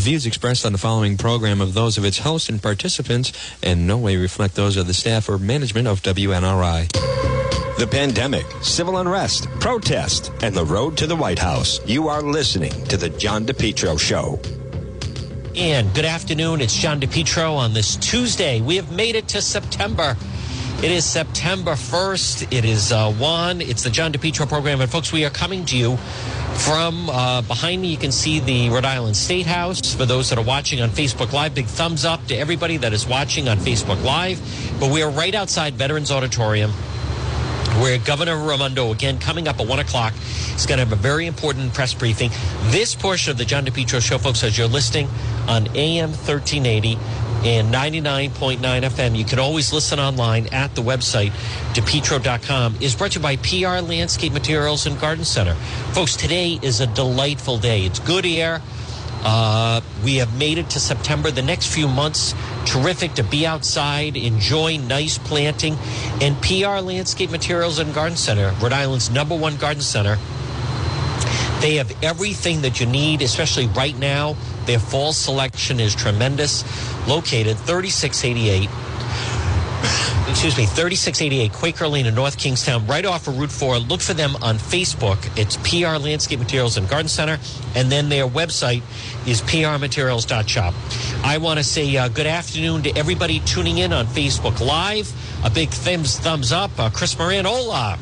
The views expressed on the following program of those of its hosts and participants in no way reflect those of the staff or management of WNRI. The pandemic, civil unrest, protest, and the road to the White House. You are listening to The John DePetro Show. And good afternoon. It's John DePetro on this Tuesday. We have made it to September. It is September 1st. It is uh, 1. It's the John DePetro program. And folks, we are coming to you from uh, behind me. You can see the Rhode Island State House. For those that are watching on Facebook Live, big thumbs up to everybody that is watching on Facebook Live. But we are right outside Veterans Auditorium where Governor Raimondo, again, coming up at 1 o'clock, is going to have a very important press briefing. This portion of the John DePetro show, folks, as you're listening on AM 1380 and 99.9 FM, you can always listen online at the website, depetro.com, is brought to you by PR Landscape Materials and Garden Center. Folks, today is a delightful day. It's good air. Uh, we have made it to September. The next few months, terrific to be outside, enjoy nice planting. And PR Landscape Materials and Garden Center, Rhode Island's number one garden center. They have everything that you need, especially right now. Their fall selection is tremendous. Located 3688 excuse me, 3688 Quaker Lane in North Kingstown, right off of Route 4. Look for them on Facebook. It's PR Landscape Materials and Garden Center. And then their website is prmaterials.shop. I want to say uh, good afternoon to everybody tuning in on Facebook Live. A big thumbs, thumbs up. Uh, Chris Moran, hola.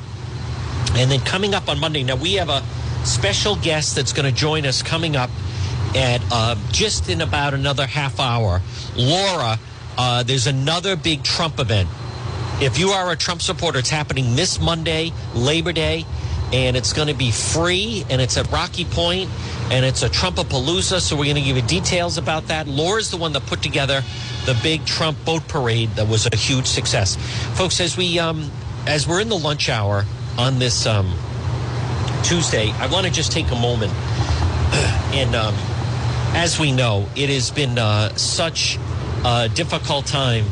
And then coming up on Monday, now we have a special guest that's going to join us coming up at uh, just in about another half hour. Laura, uh, there's another big Trump event if you are a Trump supporter, it's happening this Monday, Labor Day, and it's going to be free, and it's at Rocky Point, and it's a Trumpapalooza. So we're going to give you details about that. Laura's the one that put together the big Trump boat parade that was a huge success, folks. As we um, as we're in the lunch hour on this um, Tuesday, I want to just take a moment and. Um, as we know, it has been uh, such a difficult time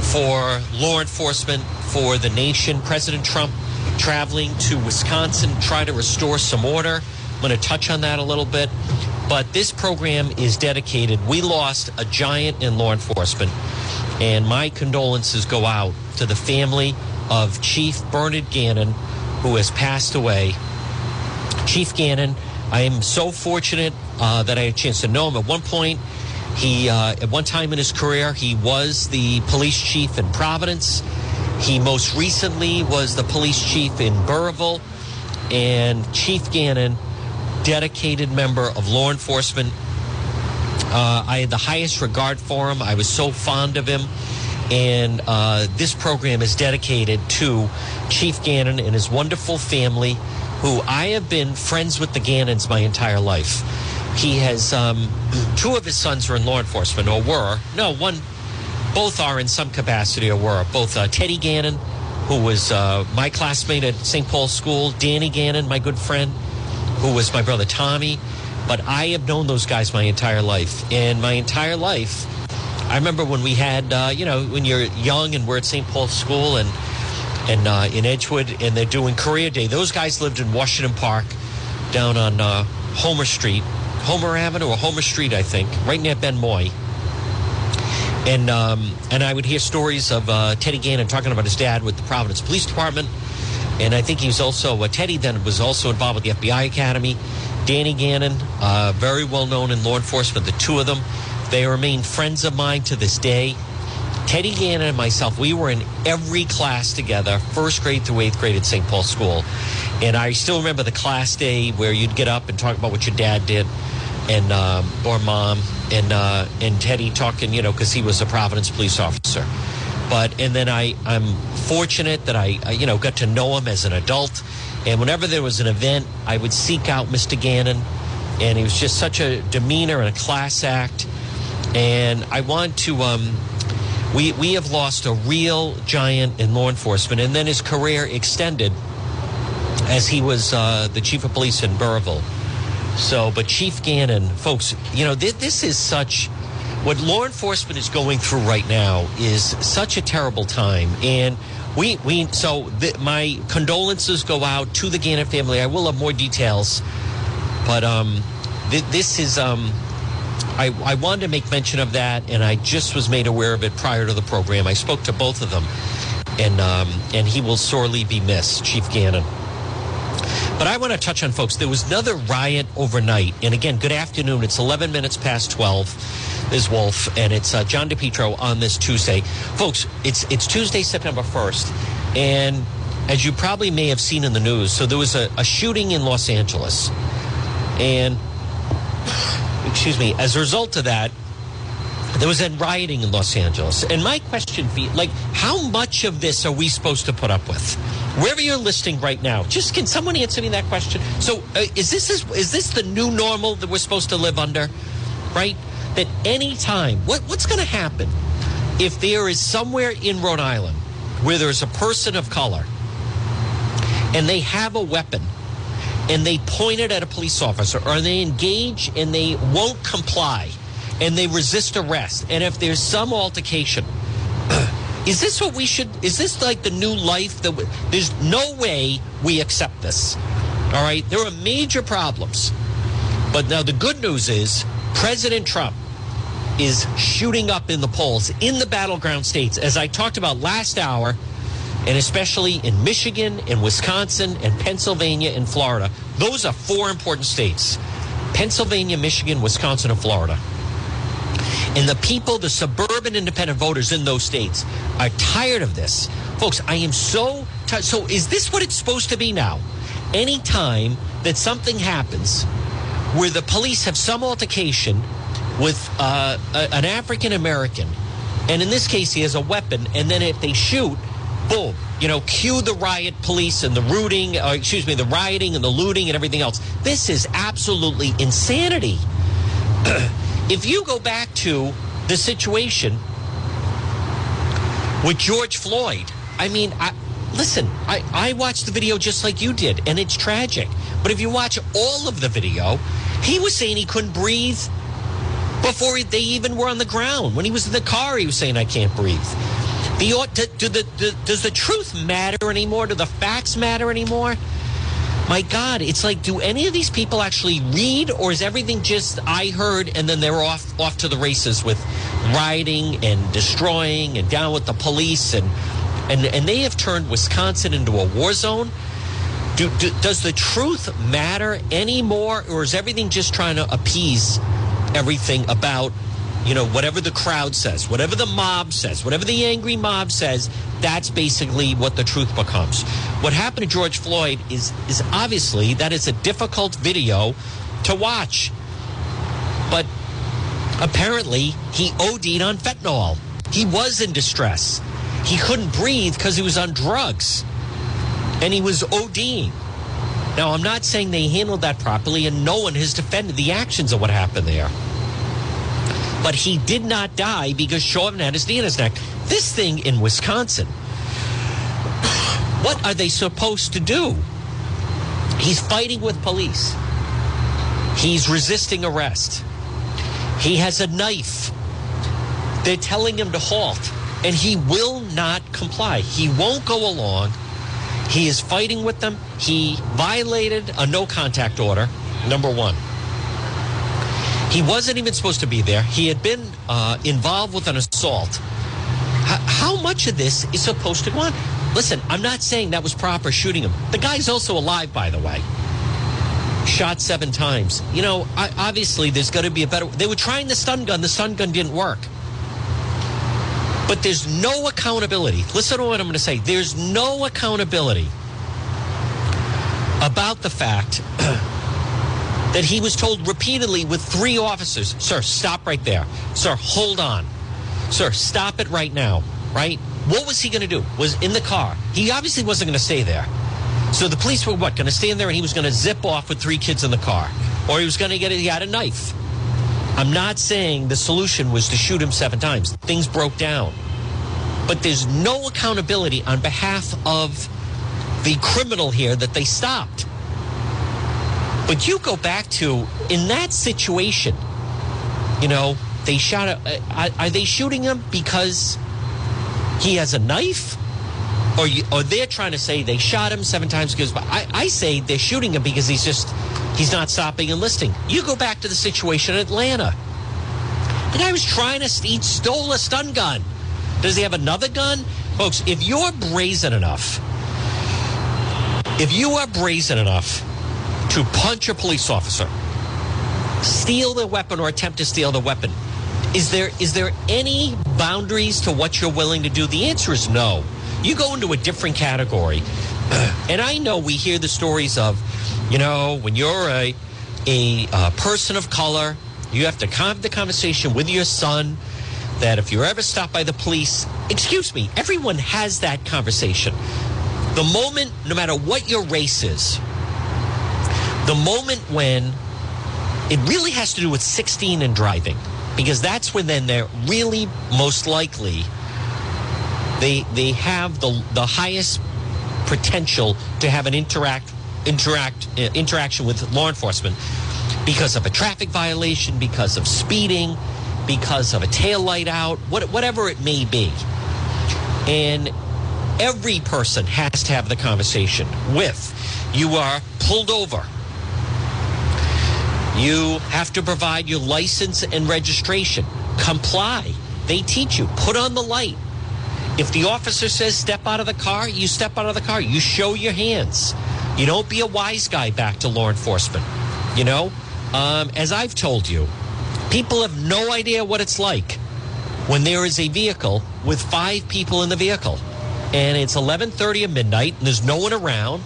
for law enforcement, for the nation. President Trump traveling to Wisconsin, try to restore some order. I'm going to touch on that a little bit. But this program is dedicated. We lost a giant in law enforcement, and my condolences go out to the family of Chief Bernard Gannon, who has passed away. Chief Gannon, I am so fortunate uh, that I had a chance to know him. At one point, he, uh, at one time in his career, he was the police chief in Providence. He most recently was the police chief in Burrillville. And Chief Gannon, dedicated member of law enforcement. Uh, I had the highest regard for him. I was so fond of him. And uh, this program is dedicated to Chief Gannon and his wonderful family, who I have been friends with the Gannons my entire life. He has um, two of his sons are in law enforcement, or were. No, one, both are in some capacity, or were. Both uh, Teddy Gannon, who was uh, my classmate at St. Paul's School, Danny Gannon, my good friend, who was my brother Tommy. But I have known those guys my entire life. And my entire life, I remember when we had, uh, you know, when you're young and we're at St. Paul's School and and uh, in Edgewood, and they're doing career day. Those guys lived in Washington Park, down on uh, Homer Street, Homer Avenue or Homer Street, I think, right near Ben Moy. And um, and I would hear stories of uh, Teddy Gannon talking about his dad with the Providence Police Department, and I think he was also uh, Teddy then was also involved with the FBI Academy. Danny Gannon, uh, very well known in law enforcement. The two of them, they remain friends of mine to this day. Teddy Gannon and myself, we were in every class together, first grade through eighth grade at St. Paul School. And I still remember the class day where you'd get up and talk about what your dad did and um, or mom and uh, and Teddy talking, you know, because he was a Providence police officer. But and then I I'm fortunate that I, I you know got to know him as an adult, and whenever there was an event, I would seek out Mr. Gannon, and he was just such a demeanor and a class act, and I want to um. We, we have lost a real giant in law enforcement, and then his career extended as he was uh, the chief of police in Burrillville. So, but Chief Gannon, folks, you know, th- this is such what law enforcement is going through right now is such a terrible time. And we, we, so th- my condolences go out to the Gannon family. I will have more details, but um, th- this is, um, I, I wanted to make mention of that, and I just was made aware of it prior to the program. I spoke to both of them, and um, and he will sorely be missed, Chief Gannon. But I want to touch on, folks. There was another riot overnight, and again, good afternoon. It's 11 minutes past 12. Is Wolf, and it's uh, John DePetro on this Tuesday, folks. It's it's Tuesday, September 1st, and as you probably may have seen in the news, so there was a, a shooting in Los Angeles, and excuse me, as a result of that, there was then rioting in Los Angeles. And my question for you, like, how much of this are we supposed to put up with? Wherever you're listening right now, just can someone answer me that question? So, uh, is this is, is this the new normal that we're supposed to live under? Right? That any time, what, what's going to happen if there is somewhere in Rhode Island where there's a person of color and they have a weapon and they point it at a police officer or they engage and they won't comply and they resist arrest. And if there's some altercation is this what we should is this like the new life that we, there's no way we accept this all right? There are major problems. But now the good news is president trump is shooting up in the polls in the battleground states. As i talked about last hour and especially in Michigan, in Wisconsin, and Pennsylvania, and Florida. Those are four important states Pennsylvania, Michigan, Wisconsin, and Florida. And the people, the suburban independent voters in those states, are tired of this. Folks, I am so tired. So, is this what it's supposed to be now? Anytime that something happens where the police have some altercation with uh, a, an African American, and in this case, he has a weapon, and then if they shoot, boom, you know, cue the riot police and the rooting, uh, excuse me, the rioting and the looting and everything else. This is absolutely insanity. if you go back to the situation with George Floyd, I mean, I, listen, I, I watched the video just like you did, and it's tragic. But if you watch all of the video, he was saying he couldn't breathe before they even were on the ground. When he was in the car, he was saying, I can't breathe. The, do, do the, do, does the truth matter anymore? Do the facts matter anymore? My God, it's like, do any of these people actually read, or is everything just I heard and then they're off off to the races with rioting and destroying and down with the police and and and they have turned Wisconsin into a war zone? Do, do, does the truth matter anymore, or is everything just trying to appease everything about you know, whatever the crowd says, whatever the mob says, whatever the angry mob says, that's basically what the truth becomes. What happened to George Floyd is is obviously that is a difficult video to watch. But apparently he OD'd on fentanyl. He was in distress. He couldn't breathe because he was on drugs. And he was ODing. Now, I'm not saying they handled that properly, and no one has defended the actions of what happened there but he did not die because Chauvin had his knee in his neck. This thing in Wisconsin, what are they supposed to do? He's fighting with police. He's resisting arrest. He has a knife. They're telling him to halt, and he will not comply. He won't go along. He is fighting with them. He violated a no contact order, number one. He wasn't even supposed to be there. He had been uh, involved with an assault. H- how much of this is supposed to go on? Listen, I'm not saying that was proper shooting him. The guy's also alive, by the way. Shot seven times. You know, I, obviously there's got to be a better. They were trying the stun gun. The stun gun didn't work. But there's no accountability. Listen to what I'm going to say. There's no accountability about the fact that he was told repeatedly with three officers, sir, stop right there. Sir, hold on. Sir, stop it right now. Right? What was he going to do? Was in the car. He obviously wasn't going to stay there. So the police were what? Going to stand there and he was going to zip off with three kids in the car. Or he was going to get, he had a knife. I'm not saying the solution was to shoot him seven times. Things broke down. But there's no accountability on behalf of the criminal here that they stopped. But you go back to in that situation, you know, they shot. A, are, are they shooting him because he has a knife, or you, or they're trying to say they shot him seven times because? I, I say they're shooting him because he's just he's not stopping and listening. You go back to the situation in Atlanta. The guy was trying to, he stole a stun gun. Does he have another gun? Folks, if you're brazen enough, if you are brazen enough to punch a police officer, steal the weapon or attempt to steal the weapon, is there is there any boundaries to what you're willing to do? The answer is no. You go into a different category. And I know we hear the stories of, you know, when you're a a uh, person of color, you have to have the conversation with your son that if you're ever stopped by the police, excuse me, everyone has that conversation. The moment, no matter what your race is, the moment when it really has to do with 16 and driving, because that's when then they're really most likely they they have the the highest potential to have an interact interact uh, interaction with law enforcement because of a traffic violation, because of speeding, because of a tail light out, what, whatever it may be. And every person has to have the conversation with you are pulled over. You have to provide your license and registration. Comply. They teach you. Put on the light. If the officer says step out of the car, you step out of the car. You show your hands. You don't be a wise guy back to law enforcement. You know, um, as I've told you, people have no idea what it's like when there is a vehicle with five people in the vehicle, and it's 11:30 at midnight, and there's no one around,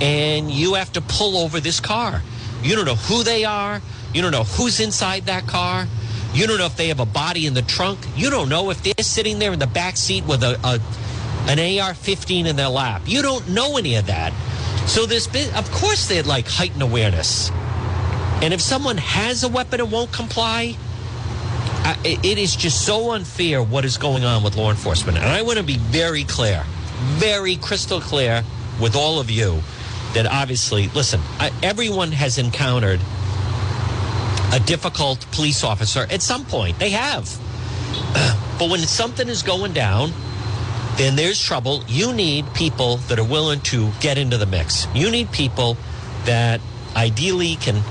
and you have to pull over this car. You don't know who they are. You don't know who's inside that car. You don't know if they have a body in the trunk. You don't know if they're sitting there in the back seat with a, a an AR-15 in their lap. You don't know any of that. So this, of course, they'd like heightened awareness. And if someone has a weapon and won't comply, it is just so unfair what is going on with law enforcement. And I want to be very clear, very crystal clear with all of you that obviously, listen, everyone has encountered a difficult police officer at some point. They have. But when something is going down, then there's trouble. You need people that are willing to get into the mix. You need people that ideally can,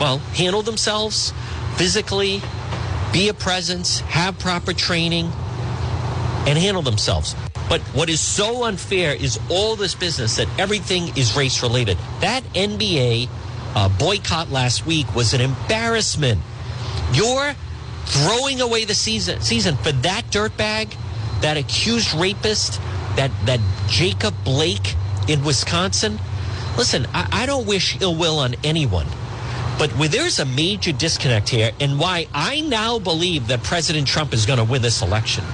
well, handle themselves physically, be a presence, have proper training, and handle themselves. But what is so unfair is all this business that everything is race related. That NBA uh, boycott last week was an embarrassment. You're throwing away the season season for that dirtbag, that accused rapist, that that Jacob Blake in Wisconsin. Listen, I, I don't wish ill will on anyone. But where there's a major disconnect here, and why I now believe that President Trump is going to win this election,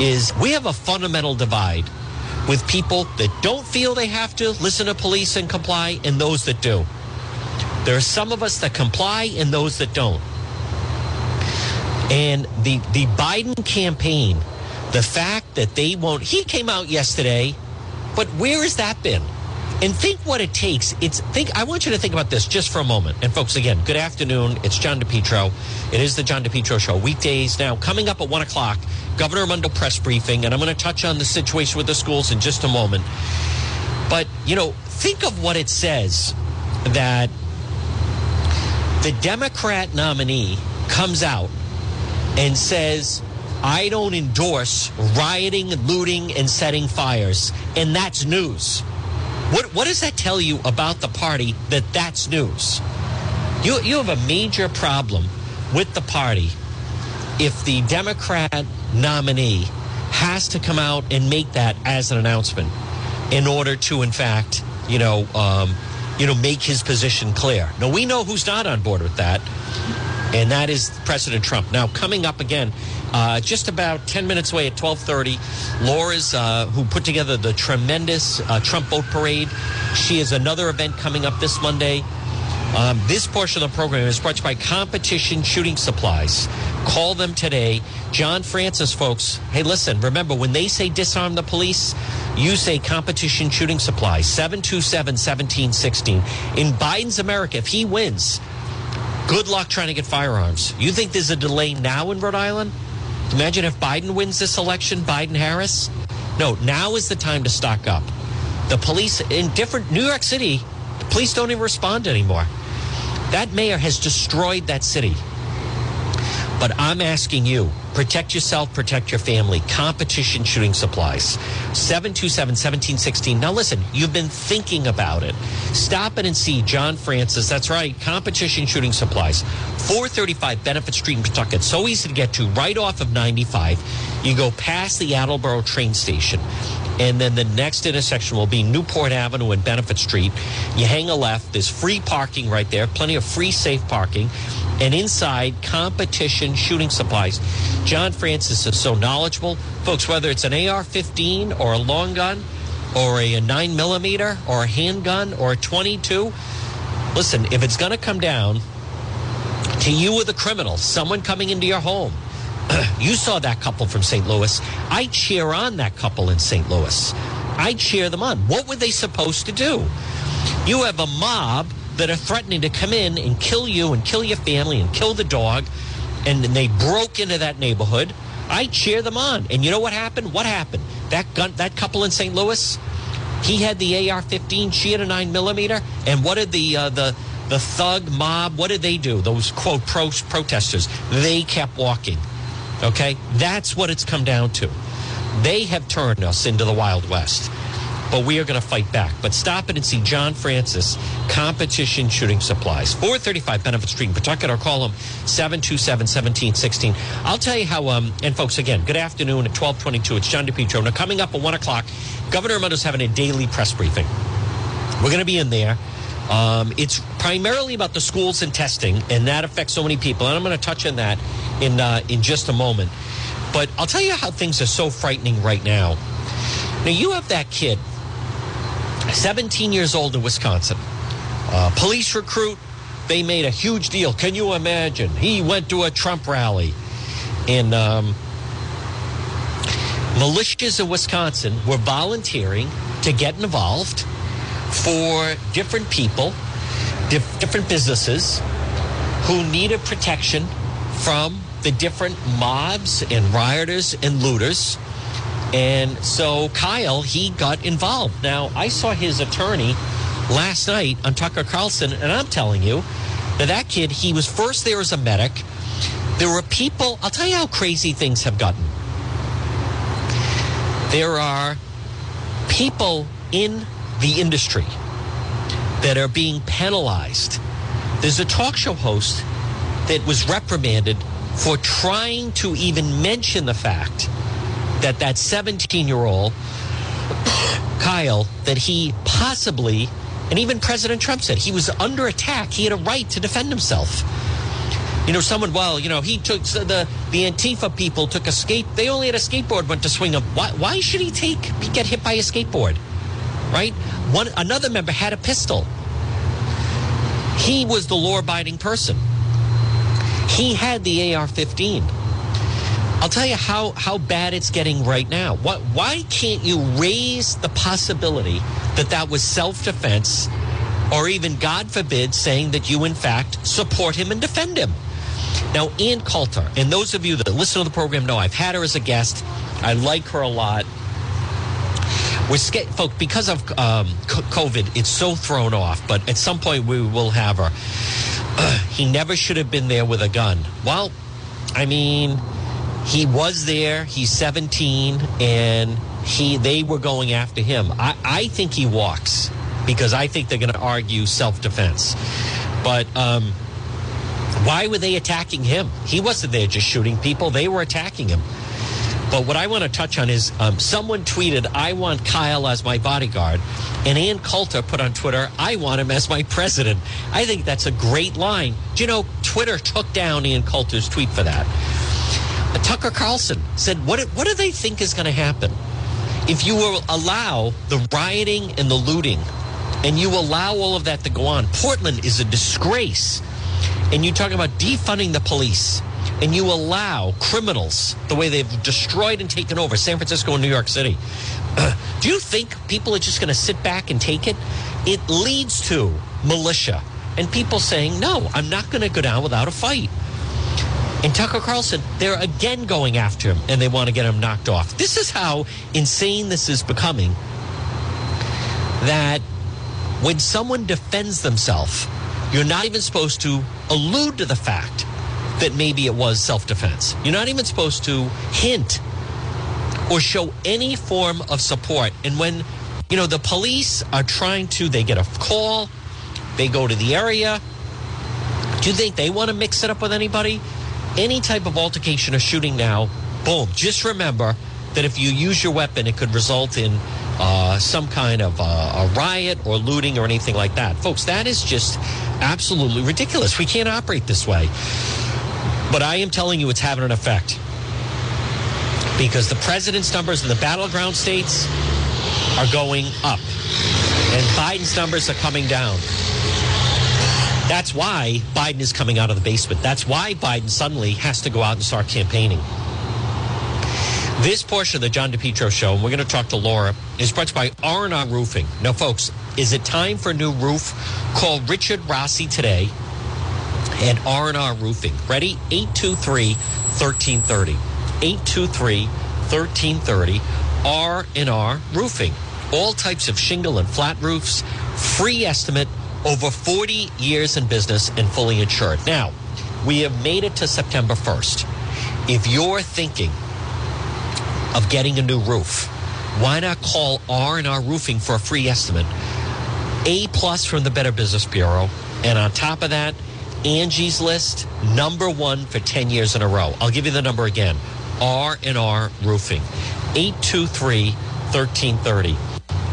is we have a fundamental divide with people that don't feel they have to listen to police and comply, and those that do. There are some of us that comply and those that don't. And the the Biden campaign, the fact that they won't he came out yesterday, but where has that been? And think what it takes. It's think I want you to think about this just for a moment. And folks, again, good afternoon. It's John DePetro. It is the John DePetro show. Weekdays now coming up at one o'clock, Governor Raimondo press briefing, and I'm going to touch on the situation with the schools in just a moment. But you know, think of what it says that the Democrat nominee comes out and says, I don't endorse rioting, looting, and setting fires. And that's news. What, what does that tell you about the party that that's news? You, you have a major problem with the party if the Democrat nominee has to come out and make that as an announcement in order to, in fact, you know, um, you know, make his position clear. Now we know who's not on board with that, and that is President Trump. Now coming up again, uh, just about ten minutes away at twelve thirty, Laura's uh, who put together the tremendous uh, Trump boat parade. She has another event coming up this Monday. Um, this portion of the program is brought to you by Competition Shooting Supplies. Call them today. John Francis, folks. Hey, listen, remember, when they say disarm the police, you say Competition Shooting Supplies, 727 1716. In Biden's America, if he wins, good luck trying to get firearms. You think there's a delay now in Rhode Island? Imagine if Biden wins this election, Biden Harris. No, now is the time to stock up. The police in different New York City, the police don't even respond anymore. That mayor has destroyed that city. But I'm asking you protect yourself, protect your family. Competition shooting supplies. 727 1716. Now, listen, you've been thinking about it. Stop it and see John Francis. That's right, competition shooting supplies. 435 Benefit Street in Pawtucket. So easy to get to, right off of 95. You go past the Attleboro train station. And then the next intersection will be Newport Avenue and Benefit Street. You hang a left. There's free parking right there, plenty of free, safe parking. And inside, competition shooting supplies. John Francis is so knowledgeable. Folks, whether it's an AR 15 or a long gun or a, a 9 millimeter or a handgun or a 22, listen, if it's going to come down to you with a criminal, someone coming into your home, you saw that couple from St. Louis. I cheer on that couple in St. Louis. I cheer them on. What were they supposed to do? You have a mob that are threatening to come in and kill you and kill your family and kill the dog, and they broke into that neighborhood. I cheer them on. And you know what happened? What happened? That gun, that couple in St. Louis, he had the AR-15, she had a nine millimeter, and what did the uh, the the thug mob? What did they do? Those quote pro- protesters. They kept walking. Okay? That's what it's come down to. They have turned us into the Wild West. But we are going to fight back. But stop it and see John Francis, Competition Shooting Supplies, 435 Benefit Street in Pawtucket, or call him 727 1716. I'll tell you how, um, and folks, again, good afternoon at 1222. It's John DePetro. Now, coming up at 1 o'clock, Governor Raimondo's having a daily press briefing. We're going to be in there. Um, it's primarily about the schools and testing, and that affects so many people. And I'm going to touch on that in uh, in just a moment. But I'll tell you how things are so frightening right now. Now you have that kid, 17 years old in Wisconsin, uh, police recruit. They made a huge deal. Can you imagine? He went to a Trump rally, and um, militias in Wisconsin were volunteering to get involved for different people, dif- different businesses who needed protection from the different mobs and rioters and looters. And so Kyle, he got involved. Now, I saw his attorney last night on Tucker Carlson, and I'm telling you that that kid, he was first there as a medic. There were people, I'll tell you how crazy things have gotten. There are people in the industry that are being penalized. There's a talk show host that was reprimanded for trying to even mention the fact that that 17 year old Kyle that he possibly and even President Trump said he was under attack. He had a right to defend himself. You know, someone, well, you know, he took the the Antifa people took a skate. They only had a skateboard, went to swing him. Why, why should he take get hit by a skateboard? Right? One another member had a pistol. He was the law-abiding person. He had the AR-15. I'll tell you how how bad it's getting right now. What? Why can't you raise the possibility that that was self-defense, or even, God forbid, saying that you in fact support him and defend him? Now, Ann Coulter, and those of you that listen to the program know I've had her as a guest. I like her a lot. We're scared, folks, because of um, COVID, it's so thrown off. But at some point, we will have her. Uh, he never should have been there with a gun. Well, I mean, he was there. He's 17, and he they were going after him. I, I think he walks because I think they're going to argue self defense. But um, why were they attacking him? He wasn't there just shooting people, they were attacking him. But what I want to touch on is um, someone tweeted, I want Kyle as my bodyguard. And Ann Coulter put on Twitter, I want him as my president. I think that's a great line. Do you know, Twitter took down Ann Coulter's tweet for that. Tucker Carlson said, what, what do they think is going to happen? If you will allow the rioting and the looting and you allow all of that to go on, Portland is a disgrace. And you talk about defunding the police and you allow criminals the way they've destroyed and taken over San Francisco and New York City. Do you think people are just going to sit back and take it? It leads to militia and people saying, no, I'm not going to go down without a fight. And Tucker Carlson, they're again going after him and they want to get him knocked off. This is how insane this is becoming. That when someone defends themselves, you're not even supposed to allude to the fact that maybe it was self defense. You're not even supposed to hint or show any form of support. And when, you know, the police are trying to, they get a call, they go to the area. Do you think they want to mix it up with anybody? Any type of altercation or shooting now, boom. Just remember that if you use your weapon, it could result in uh, some kind of uh, a riot or looting or anything like that. Folks, that is just absolutely ridiculous. We can't operate this way. But I am telling you, it's having an effect because the president's numbers in the battleground states are going up and Biden's numbers are coming down. That's why Biden is coming out of the basement. That's why Biden suddenly has to go out and start campaigning. This portion of the John DePetro show, and we're going to talk to Laura, is brought to you by R&R Roofing. Now, folks, is it time for a new roof? Call Richard Rossi today at R&R Roofing. Ready? 823-1330. 823-1330. R&R Roofing. All types of shingle and flat roofs. Free estimate. Over 40 years in business and fully insured. Now, we have made it to September 1st. If you're thinking of getting a new roof, why not call R&R Roofing for a free estimate? A plus from the Better Business Bureau. And on top of that, Angie's List, number one for 10 years in a row. I'll give you the number again. R&R Roofing. 823-1330.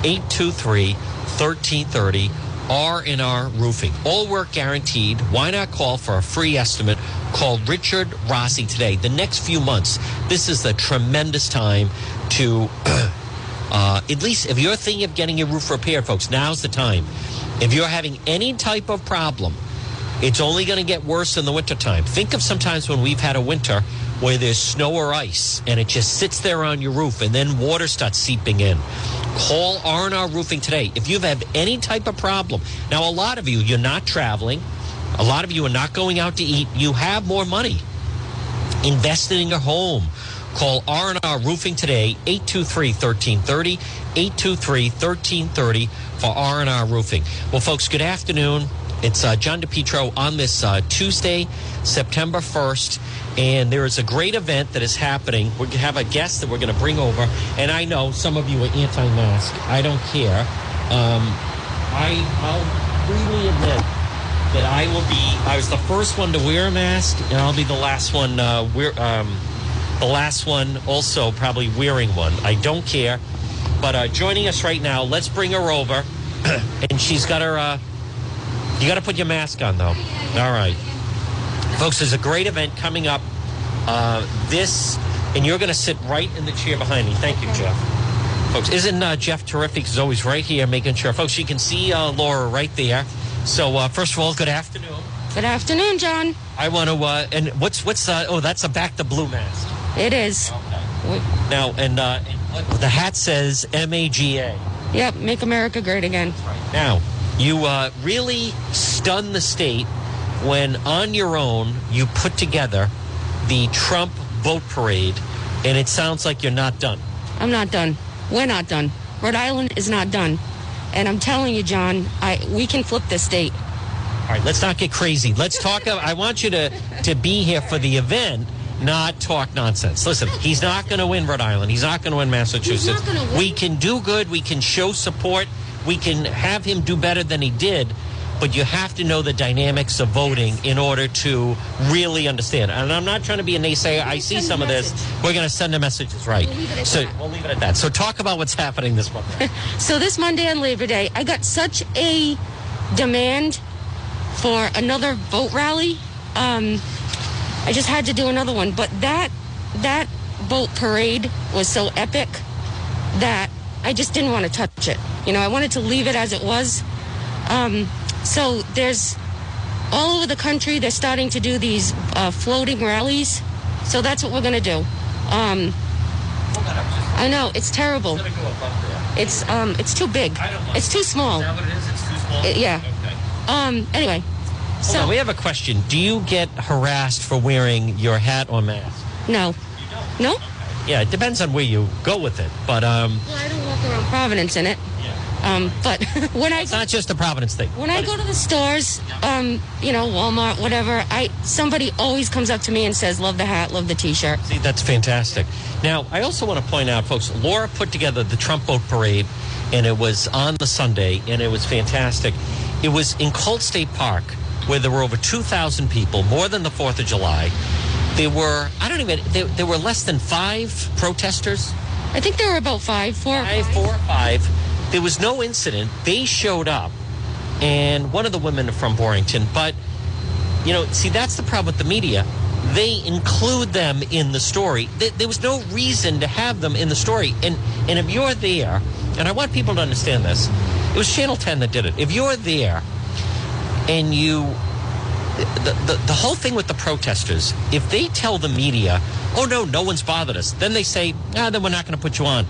823-1330. R&R Roofing. All work guaranteed. Why not call for a free estimate? Call Richard Rossi today. The next few months, this is a tremendous time to, uh, at least if you're thinking of getting your roof repaired, folks, now's the time. If you're having any type of problem, it's only going to get worse in the wintertime. Think of sometimes when we've had a winter where there's snow or ice and it just sits there on your roof and then water starts seeping in. Call R&R Roofing today. If you have had any type of problem. Now, a lot of you, you're not traveling. A lot of you are not going out to eat. You have more money. Invest in your home. Call R&R Roofing today, 823-1330, 823-1330 for R&R Roofing. Well, folks, good afternoon. It's uh, John DePetro on this uh, Tuesday, September 1st. And there is a great event that is happening. We have a guest that we're going to bring over. And I know some of you are anti mask. I don't care. Um, I, I'll freely admit that I will be, I was the first one to wear a mask, and I'll be the last one, uh, wear, um, the last one also probably wearing one. I don't care. But uh, joining us right now, let's bring her over. and she's got her, uh, you got to put your mask on, though. All right. Folks, there's a great event coming up uh, this, and you're going to sit right in the chair behind me. Thank you, Jeff. Folks, isn't uh, Jeff terrific? He's always right here making sure. Folks, you can see uh, Laura right there. So, uh, first of all, good afternoon. Good afternoon, John. I want to, uh, and what's, what's, uh, oh, that's a back to blue mask. It is. Okay. Now, and, uh, and what, the hat says MAGA. Yep, make America great again. Now, you uh, really stun the state when on your own you put together the Trump boat parade, and it sounds like you're not done. I'm not done. We're not done. Rhode Island is not done. And I'm telling you, John, I we can flip this state. All right, let's not get crazy. Let's talk. I want you to to be here for the event, not talk nonsense. Listen, he's not going to win Rhode Island. He's not going to win Massachusetts. He's not win. We can do good. We can show support. We can have him do better than he did. But you have to know the dynamics of voting in order to really understand. And I'm not trying to be a naysayer. I see some of this. We're going to send a message. Right. We'll leave it at so that. we'll leave it at that. So talk about what's happening this month. So this Monday on Labor Day, I got such a demand for another vote rally. Um, I just had to do another one. But that that boat parade was so epic that I just didn't want to touch it. You know, I wanted to leave it as it was. Um, so there's all over the country. They're starting to do these uh, floating rallies. So that's what we're going to do. Um, I know it's terrible. It's um, it's too big. It's too small. it is? It's too small? Yeah. Um, anyway, so on, we have a question. Do you get harassed for wearing your hat or mask? no, no. Yeah, it depends on where you go with it. But um, Well, I don't walk around Providence in it. Um, but when I It's not just a Providence thing. when I go to the stores, um, you know, Walmart, whatever, I somebody always comes up to me and says, "Love the hat, love the T-shirt." See, that's fantastic. Now, I also want to point out, folks, Laura put together the Trump Boat Parade, and it was on the Sunday, and it was fantastic. It was in Colt State Park, where there were over 2,000 people, more than the 4th of July. There were, I don't even, there, there were less than five protesters. I think there were about five, four, or Five, four five. There was no incident. They showed up, and one of the women from Barrington, but you know, see, that's the problem with the media. They include them in the story. There was no reason to have them in the story. And and if you're there, and I want people to understand this, it was Channel 10 that did it. If you're there and you the, the, the whole thing with the protesters, if they tell the media, oh no, no one's bothered us, then they say, ah, then we're not going to put you on.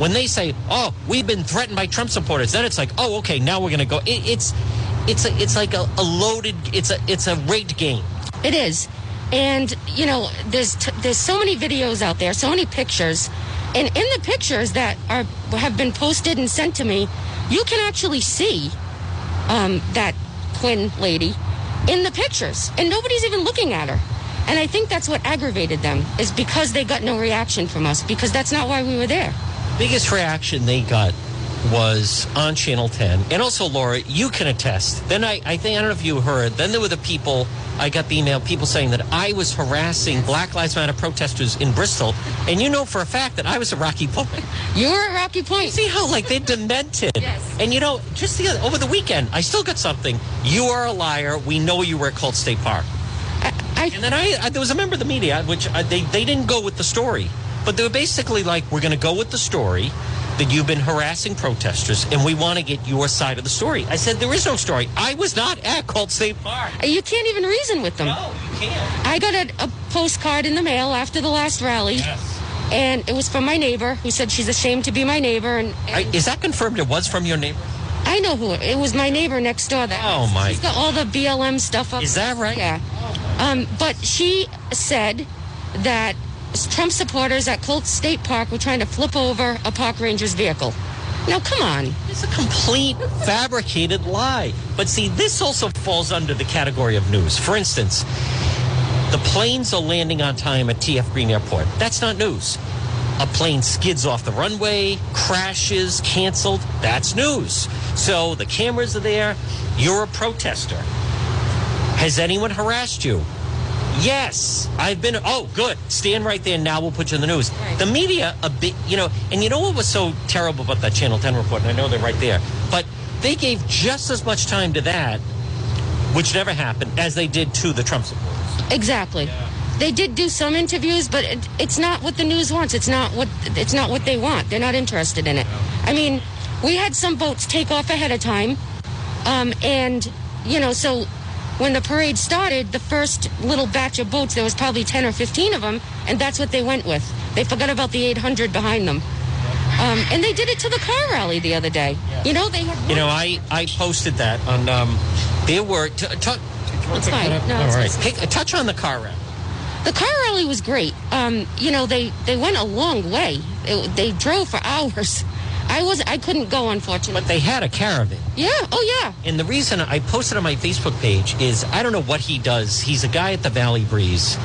When they say, oh, we've been threatened by Trump supporters, then it's like, oh, okay, now we're going to go. It, it's it's a, it's like a, a loaded, it's a it's a rigged game. It is, and you know, there's t- there's so many videos out there, so many pictures, and in the pictures that are have been posted and sent to me, you can actually see um, that Quinn lady in the pictures, and nobody's even looking at her. And I think that's what aggravated them is because they got no reaction from us because that's not why we were there. Biggest reaction they got was on Channel 10. And also, Laura, you can attest. Then I, I think, I don't know if you heard, then there were the people, I got the email, people saying that I was harassing Black Lives Matter protesters in Bristol. And you know for a fact that I was a Rocky Point. You were a Rocky Point. See how, like, they're demented. Yes. And you know, just the other, over the weekend, I still got something. You are a liar. We know you were at Colt State Park. I, I, And then I, I there was a member of the media, which uh, they, they didn't go with the story, but they were basically like, we're going to go with the story that you've been harassing protesters, and we want to get your side of the story. I said, there is no story. I was not at Colt State Park. you can't even reason with them. No, you can't. I got a, a postcard in the mail after the last rally, and it was from my neighbor who said she's ashamed to be my neighbor. And, I, is that confirmed? It was from your neighbor? I know who it was. My neighbor next door. That Oh, my- She's got all the BLM stuff up. Is that right? Yeah. Um, but she said that Trump supporters at Colt State Park were trying to flip over a park ranger's vehicle. Now, come on. It's a complete fabricated lie. But see, this also falls under the category of news. For instance, the planes are landing on time at TF Green Airport. That's not news. A plane skids off the runway, crashes, canceled. That's news. So the cameras are there. You're a protester. Has anyone harassed you? Yes, I've been. Oh, good. Stand right there. Now we'll put you in the news. Right. The media, a bit, you know, and you know what was so terrible about that Channel 10 report? And I know they're right there, but they gave just as much time to that, which never happened, as they did to the Trump supporters. Exactly. They did do some interviews, but it, it's not what the news wants. It's not what it's not what they want. They're not interested in it. I mean, we had some boats take off ahead of time, um, and you know, so when the parade started, the first little batch of boats, there was probably ten or fifteen of them, and that's what they went with. They forgot about the 800 behind them, um, and they did it to the car rally the other day. You know, they had You know, I, I posted that on, um, there were, t- t- It's fine. No, All it's right. Pick, touch on the car rally. The car rally was great. Um, you know, they they went a long way. It, they drove for hours. I was I couldn't go, unfortunately. But they had a caravan. Yeah. Oh yeah. And the reason I posted on my Facebook page is I don't know what he does. He's a guy at the Valley Breeze,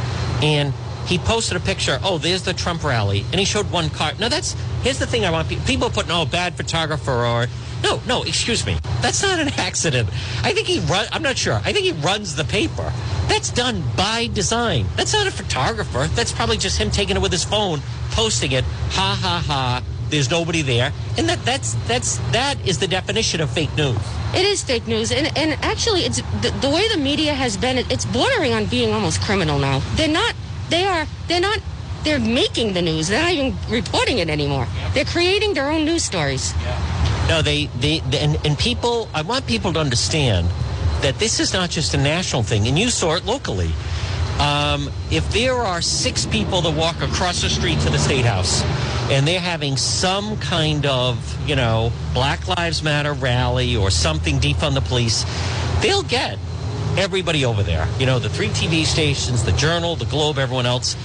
and he posted a picture. Oh, there's the Trump rally, and he showed one car. Now that's here's the thing I want people, people putting oh bad photographer or no no excuse me that's not an accident. I think he run. I'm not sure. I think he runs the paper. That's done by design. That's not a photographer. That's probably just him taking it with his phone, posting it. Ha ha ha. There's nobody there, and that that's that's that is the definition of fake news. It is fake news, and and actually, it's the, the way the media has been. It's bordering on being almost criminal now. They're not. They are. They're not. They're making the news. They're not even reporting it anymore. They're creating their own news stories. No, they, they, they and, and people, I want people to understand that this is not just a national thing, and you saw it locally. Um, if there are six people that walk across the street to the State House and they're having some kind of, you know, Black Lives Matter rally or something defund the police, they'll get everybody over there. You know, the three TV stations, the Journal, the Globe, everyone else.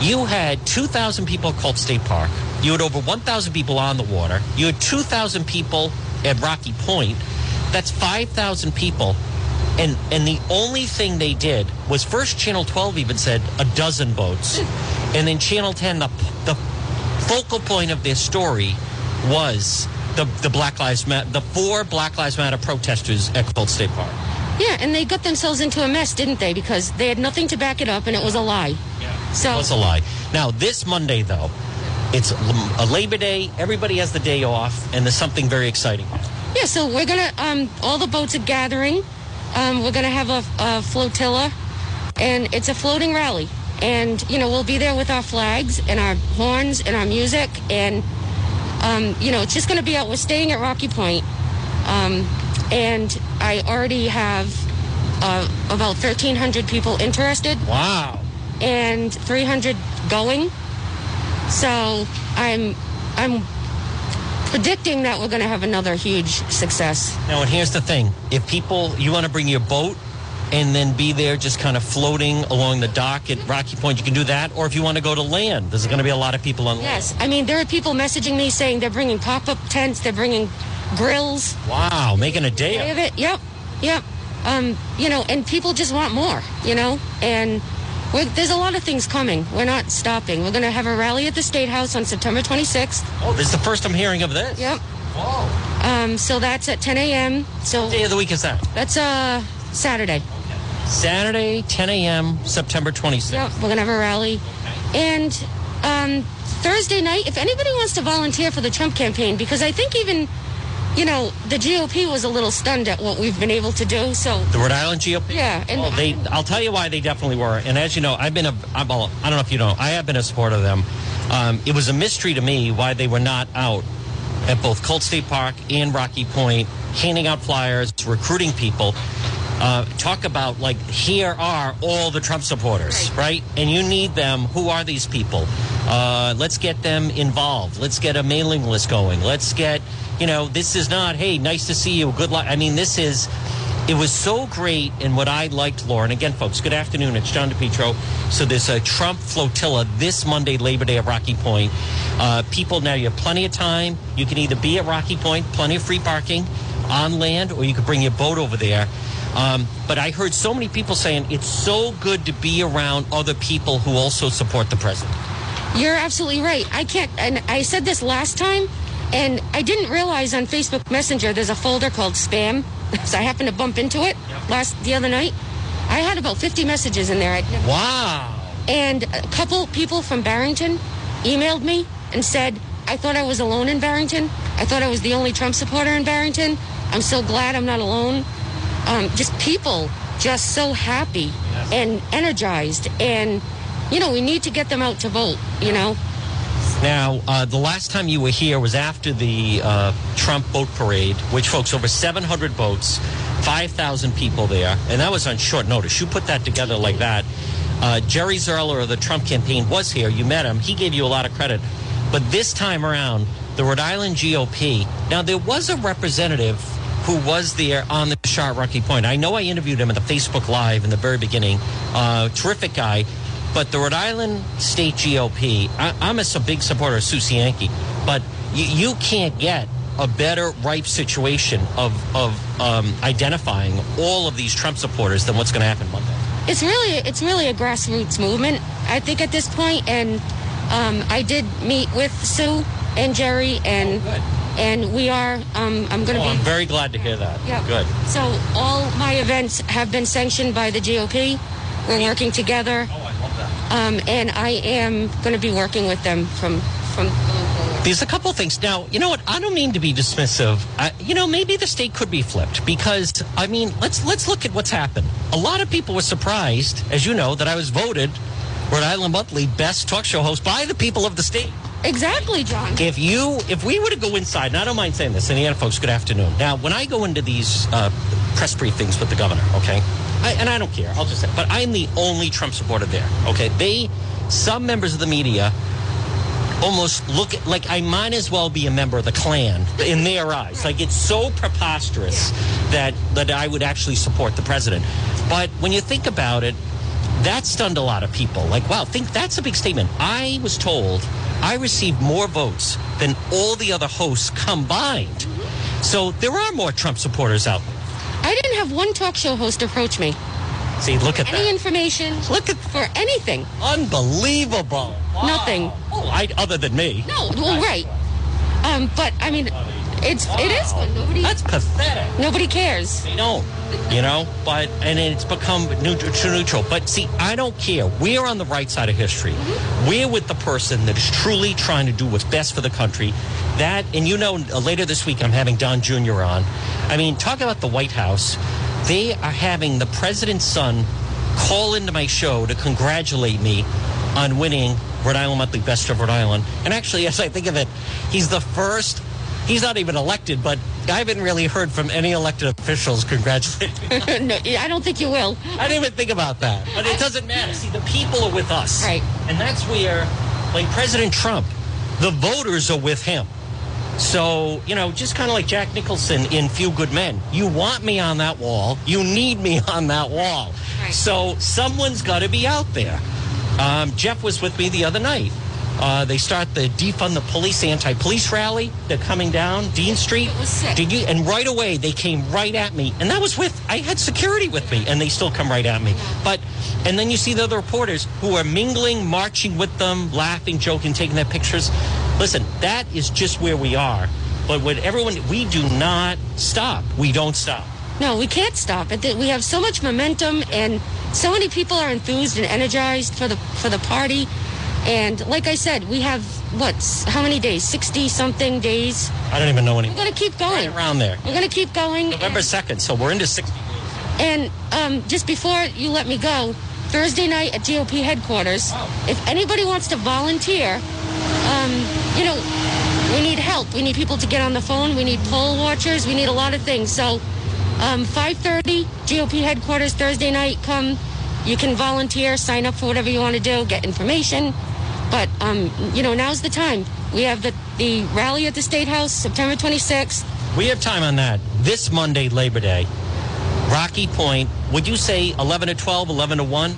You had 2,000 people at Colt State Park. You had over 1,000 people on the water. You had 2,000 people at Rocky Point. That's 5,000 people. And, and the only thing they did was first Channel 12 even said a dozen boats. Hmm. And then Channel 10, the, the focal point of this story was the, the Black Lives Matter, the four Black Lives Matter protesters at Colt State Park. Yeah, and they got themselves into a mess, didn't they? Because they had nothing to back it up, and it was a lie. Yeah, so It was a lie. Now, this Monday, though, it's a Labor Day. Everybody has the day off, and there's something very exciting. yeah, so we're gonna um, all the boats are gathering. Um, we're gonna have a, a flotilla, and it's a floating rally. And you know we'll be there with our flags and our horns and our music, and um, you know it's just gonna be out. We're staying at Rocky Point, um, and I already have uh, about 1,300 people interested. Wow. and 300 going. So I'm I'm predicting that we're going to have another huge success. Now, and here's the thing: if people, you want to bring your boat and then be there, just kind of floating along the dock at Rocky Point, you can do that. Or if you want to go to land, there's going to be a lot of people on land. Yes, I mean there are people messaging me saying they're bringing pop-up tents, they're bringing grills. Wow, making a day. Day of it. Yep, yep. Um, you know, and people just want more. You know, and we're, there's a lot of things coming. We're not stopping. We're going to have a rally at the State House on September 26th. Oh, this is the first I'm hearing of this. Yep. Whoa. Um, so that's at 10 a.m. So Day of the week is that? that's uh Saturday. Saturday, 10 a.m., September 26th. Yep, we're gonna have a rally. And um, Thursday night, if anybody wants to volunteer for the Trump campaign, because I think even, you know, the GOP was a little stunned at what we've been able to do. So The Rhode Island GOP. Yeah, and well, they. I'll tell you why they definitely were. And as you know, I've been a. I'm, well, I don't know if you know. I have been a supporter of them. Um, it was a mystery to me why they were not out at both Colt State Park and Rocky Point, handing out flyers, recruiting people. Uh, talk about like here are all the Trump supporters, right? And you need them. Who are these people? Uh, let's get them involved. Let's get a mailing list going. Let's get, you know, this is not, hey, nice to see you. Good luck. I mean, this is it was so great and what i liked lauren again folks good afternoon it's john depetro so there's a trump flotilla this monday labor day at rocky point uh, people now you have plenty of time you can either be at rocky point plenty of free parking on land or you could bring your boat over there um, but i heard so many people saying it's so good to be around other people who also support the president you're absolutely right. I can't, and I said this last time, and I didn't realize on Facebook Messenger there's a folder called spam. So I happened to bump into it last the other night. I had about 50 messages in there. I'd never wow And a couple people from Barrington emailed me and said, I thought I was alone in Barrington. I thought I was the only Trump supporter in Barrington. I'm so glad I'm not alone. Um, just people just so happy and energized. And, you know, we need to get them out to vote, you know? Now, uh, the last time you were here was after the uh, Trump boat parade, which, folks, over 700 boats, 5,000 people there, and that was on short notice. You put that together like that. Uh, Jerry Zerler of the Trump campaign was here. You met him. He gave you a lot of credit. But this time around, the Rhode Island GOP, now there was a representative who was there on the Sharp Rocky Point. I know I interviewed him at the Facebook Live in the very beginning. Uh, terrific guy. But the Rhode Island State GOP, I, I'm a big supporter of Sue Cienki, but you, you can't get a better ripe situation of, of um, identifying all of these Trump supporters than what's going to happen Monday. It's really, it's really a grassroots movement, I think, at this point. And um, I did meet with Sue and Jerry, and good. And we are. Um, I'm going to Oh, be. I'm very glad to hear that. Yeah. Good. So all my events have been sanctioned by the GOP. We're working together, Oh, I love that. um, and I am going to be working with them from from. There's a couple things. Now, you know what? I don't mean to be dismissive. I, you know, maybe the state could be flipped because I mean, let's let's look at what's happened. A lot of people were surprised, as you know, that I was voted Rhode Island Monthly best talk show host by the people of the state. Exactly, John. If you, if we were to go inside, and I don't mind saying this, Indiana folks, good afternoon. Now, when I go into these uh, press briefings with the governor, okay, I, and I don't care, I'll just say, but I'm the only Trump supporter there, okay. They, some members of the media, almost look at, like I might as well be a member of the Klan in their eyes. Like it's so preposterous that that I would actually support the president. But when you think about it, that stunned a lot of people. Like, wow, think that's a big statement. I was told I received more votes than all the other hosts combined. So there are more Trump supporters out there. I didn't have one talk show host approach me. See, look at Any that. information? Look at for anything. Unbelievable. Wow. Nothing. Oh, I, other than me. No, well, right. Um, but I mean, it's it is. Nobody That's pathetic. nobody cares. They don't, you know. But and it's become neutral, neutral. But see, I don't care. We are on the right side of history. We're with the person that is truly trying to do what's best for the country. That and you know, uh, later this week I'm having Don Jr. on. I mean, talk about the White House. They are having the president's son call into my show to congratulate me on winning Rhode Island Monthly Best of Rhode Island. And actually, as I think of it, he's the first. He's not even elected, but I haven't really heard from any elected officials congratulating no, I don't think you will. I didn't even think about that. But it doesn't matter. See, the people are with us. Right. And that's where, like President Trump, the voters are with him. So, you know, just kind of like Jack Nicholson in Few Good Men. You want me on that wall. You need me on that wall. Right. So someone's got to be out there. Um, Jeff was with me the other night. Uh, they start the defund the police anti-police rally. They're coming down Dean Street. It was sick. Did you? And right away they came right at me, and that was with I had security with me, and they still come right at me. But and then you see the other reporters who are mingling, marching with them, laughing, joking, taking their pictures. Listen, that is just where we are. But with everyone, we do not stop. We don't stop. No, we can't stop it. We have so much momentum, and so many people are enthused and energized for the for the party. And like I said, we have what? How many days? Sixty something days. I don't even know anymore. We're gonna keep Right going. around there. We're gonna keep going. November second, so we're into sixty. And um, just before you let me go, Thursday night at GOP headquarters, if anybody wants to volunteer, um, you know, we need help. We need people to get on the phone. We need poll watchers. We need a lot of things. So, um, 5:30 GOP headquarters Thursday night. Come. You can volunteer, sign up for whatever you want to do, get information. But um, you know, now's the time. We have the the rally at the State House, September 26th. We have time on that. This Monday, Labor Day, Rocky Point. Would you say eleven to 12, 11 to one?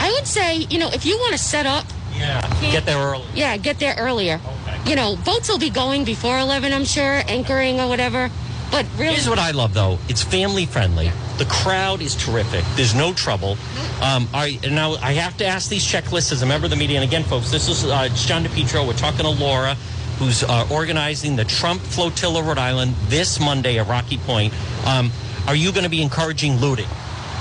I would say, you know, if you want to set up Yeah. Get there early. Yeah, get there earlier. Okay. You know, boats will be going before 11, I'm sure, anchoring or whatever. But really, Here's what I love, though. It's family friendly. The crowd is terrific. There's no trouble. Um, I, now I have to ask these checklists as a member of the media. And again, folks, this is uh, John DePetro. We're talking to Laura, who's uh, organizing the Trump Flotilla Rhode Island this Monday at Rocky Point. Um, are you going to be encouraging looting?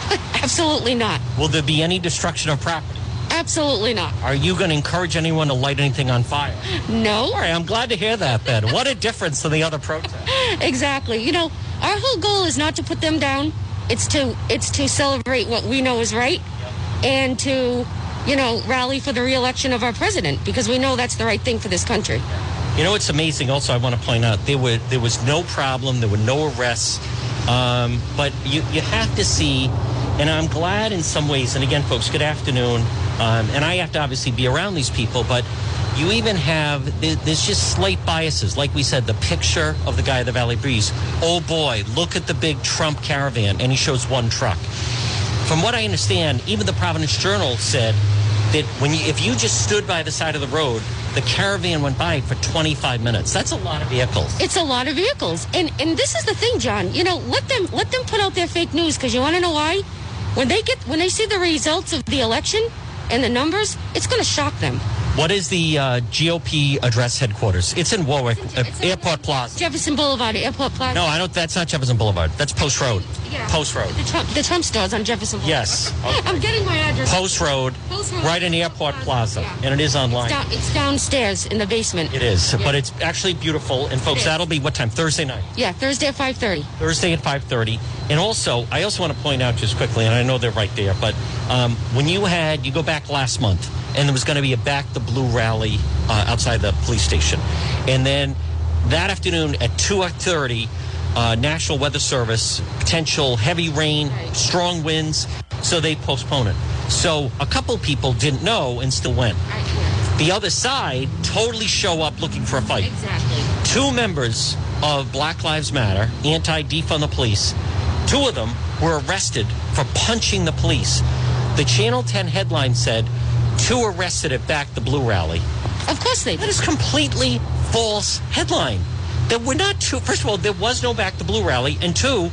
absolutely not. Will there be any destruction of property? Absolutely not. Are you going to encourage anyone to light anything on fire? No, All right, I'm glad to hear that, Ben. What a difference to the other protests. Exactly. You know, our whole goal is not to put them down. It's to it's to celebrate what we know is right, and to, you know, rally for the reelection of our president because we know that's the right thing for this country. You know it's amazing? Also, I want to point out there were there was no problem, there were no arrests, um, but you you have to see, and I'm glad in some ways. And again, folks, good afternoon. Um, and I have to obviously be around these people, but you even have there's just slight biases. Like we said, the picture of the guy at the Valley Breeze. Oh boy, look at the big Trump caravan, and he shows one truck. From what I understand, even the Providence Journal said that when you, if you just stood by the side of the road, the caravan went by for 25 minutes. That's a lot of vehicles. It's a lot of vehicles, and and this is the thing, John. You know, let them let them put out their fake news because you want to know why? When they get when they see the results of the election and the numbers, it's going to shock them. What is the uh, GOP address headquarters? It's in Warwick, uh, It's in- Airport Plaza. Jefferson Boulevard, Airport Plaza. No, I don't. That's not Jefferson Boulevard. That's Post Road. Post Road. The Trump, the Trump stores on Jefferson Boulevard. Yes. I'm getting my address. Post Road, Post Road. right in the Airport Plaza, Yeah. and it is online. It's, down, it's downstairs in the basement. It is, Yeah. but it's actually beautiful. And folks, that'll be what time? Thursday night. Yeah, Thursday at 5:30. Thursday at 5.30. And also, I also want to point out just quickly, and I know they're right there, but um, when you had, you go back last month, and there was going to be a Back the Blue rally uh, outside the police station. And then that afternoon at 2.30, uh, National Weather Service, potential heavy rain, strong winds, so they postponed it. So a couple people didn't know and still went. The other side totally show up looking for a fight Exactly. two members of Black Lives Matter, anti defund the police, two of them were arrested for punching the police. The Channel 10 headline said, two arrested at Back the Blue rally. Of course they That did. is completely false headline. There were not two. First of all, there was no Back the Blue rally, and two,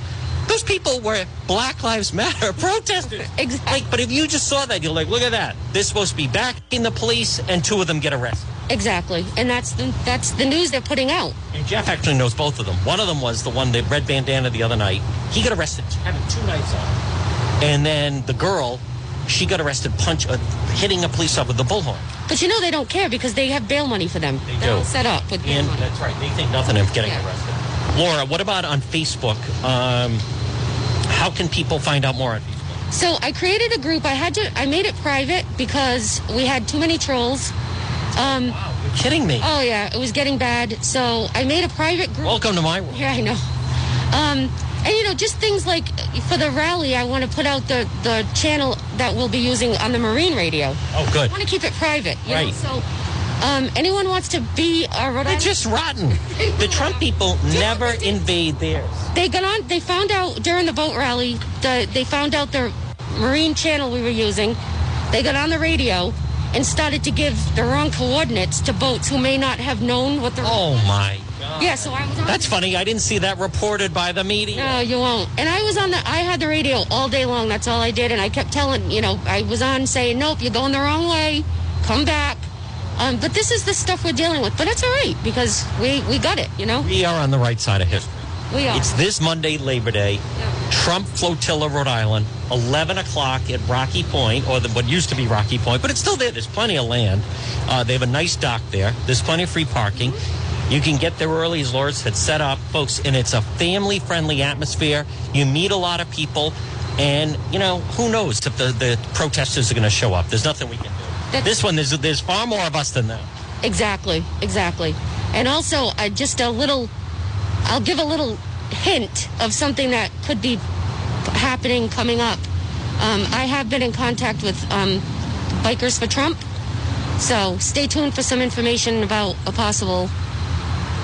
those people were Black Lives Matter protesters. Exactly. Like, but if you just saw that, you're like, look at that. They're supposed to be backing the police, and two of them get arrested. Exactly, and that's the that's the news they're putting out. And Jeff actually knows both of them. One of them was the one that red bandana the other night. He got arrested having two knives on. And then the girl, she got arrested punch uh, hitting a police officer with the bullhorn. But you know they don't care because they have bail money for them. They They're do. all set up with bail And money. that's right. They think nothing of getting Yeah. arrested. Laura, what about on Facebook? Um, how can people find out more on Facebook? So I created a group. I had to. I made it private because we had too many trolls. Um, Wow, you're kidding me. oh yeah, it was getting bad. So I made a private group. Welcome to my world. Yeah, I know. Um, and you know, just things like for the rally, I want to put out the the channel that we'll be using on the marine radio. Oh, good. I want to keep it private. Right. Know? So, um, anyone wants to be a Rhode They're just rotten. The Trump people never invade theirs. they got on. They found out during the boat rally. The they found out the marine channel we were using. They got on the radio and started to give the wrong coordinates to boats who may not have known what the. Oh, my. Yeah, so I was on. That's funny. I didn't see that reported by the media. No, you won't. And I was on the. I had the radio all day long. That's all I did, and I kept telling. You know, I was on saying, "Nope, you're going the wrong way. Come back." Um, but this is the stuff we're dealing with. But it's all right because we we got it. You know, We are on the right side of history. we are. It's this Monday, Labor Day. Trump Flotilla, Rhode Island, 11 o'clock at Rocky Point, or the, what used to be Rocky Point, but it's still there. There's plenty of land. Uh, they have a nice dock there. There's plenty of free parking. You can get there early, as Laura had set up, folks, and it's a family friendly atmosphere. You meet a lot of people, and, you know, who knows if the, the protesters are going to show up. There's nothing we can do. That's- This one, there's, there's far more of us than them. Exactly, exactly. And also, uh, just a little, I'll give a little hint of something that could be happening coming up. Um, I have been in contact with um, Bikers for Trump, so stay tuned for some information about a possible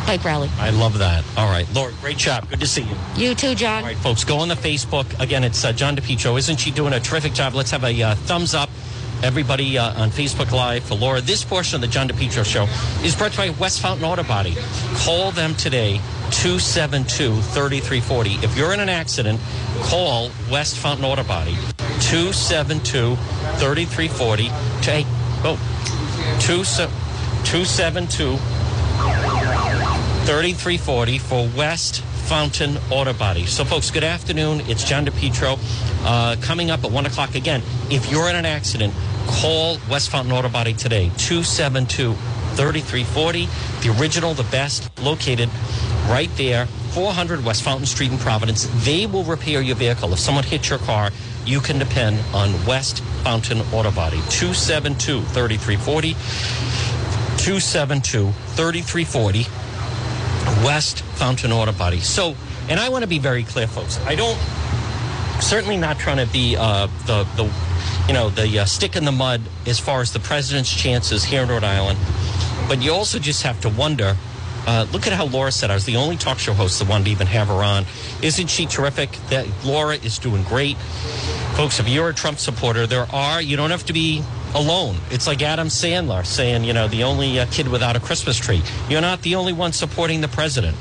bike rally. I love that. All right. Laura, great job. Good to see you. You too, John. All right, folks, go on the Facebook. Again, it's uh, John DePetro. Isn't she doing a terrific job? Let's have a uh, thumbs up. Everybody uh, on Facebook Live for Laura. This portion of the John DePetro Show is brought to you by West Fountain Auto Body. Call them today, 272 3340. If you're in an accident, call West Fountain Auto Body, 272 3340. Hey, oh, 272 3340 for West Fountain Auto Body. So, folks, good afternoon. It's John DePetro. Uh, coming up at 1 o'clock again. If you're in an accident, call West Fountain Auto Body today, 272 3340. The original, the best, located right there, 400 West Fountain Street in Providence. They will repair your vehicle. If someone hits your car, you can depend on West Fountain Auto Body, 272 3340. 272 3340 West Fountain Auto Body. So, and I want to be very clear, folks. I don't, certainly not trying to be uh, the, the, you know, the uh, stick in the mud as far as the president's chances here in Rhode Island. But you also just have to wonder. Uh, look at how Laura said I was the only talk show host that wanted to even have her on. Isn't she terrific? That Laura is doing great. Folks, if you're a Trump supporter, there are, you don't have to be alone. It's like Adam Sandler saying, you know, the only uh, kid without a Christmas tree. You're not the only one supporting the president.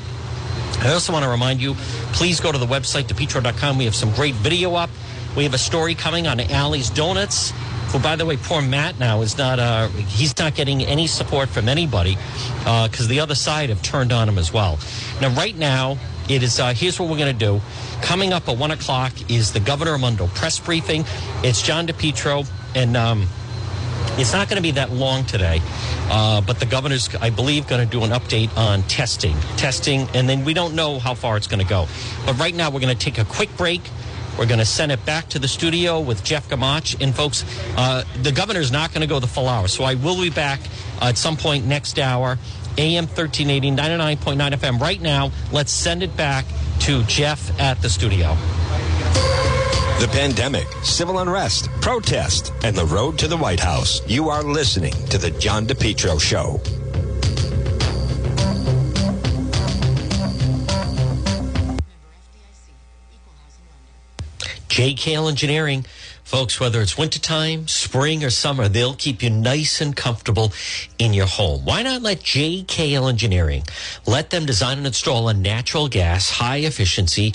I also want to remind you, please go to the website, depetro.com. We have some great video up. We have a story coming on Allie's Donuts. Who, by the way, poor Matt now is not, uh, he's not getting any support from anybody because the other side have turned on him as well. Now, right now, it is, uh, here's what we're going to do. Coming up at 1 o'clock is the Governor Raimondo press briefing. It's John DePetro and, um, it's not going to be that long today, uh, but the governor's, I believe, going to do an update on testing. Testing, and then we don't know how far it's going to go. But right now, we're going to take a quick break. We're going to send it back to the studio with Jeff Gamach. And folks, uh, the governor's not going to go the full hour, so I will be back uh, at some point next hour. AM 1380, 99.9 FM. Right now, let's send it back to Jeff at the studio. The pandemic, civil unrest, protest, and the road to the White House. You are listening to The John DePetro Show. JKL Engineering. Folks, whether it's wintertime, spring, or summer, they'll keep you nice and comfortable in your home. Why not let JKL Engineering let them design and install a natural gas, high efficiency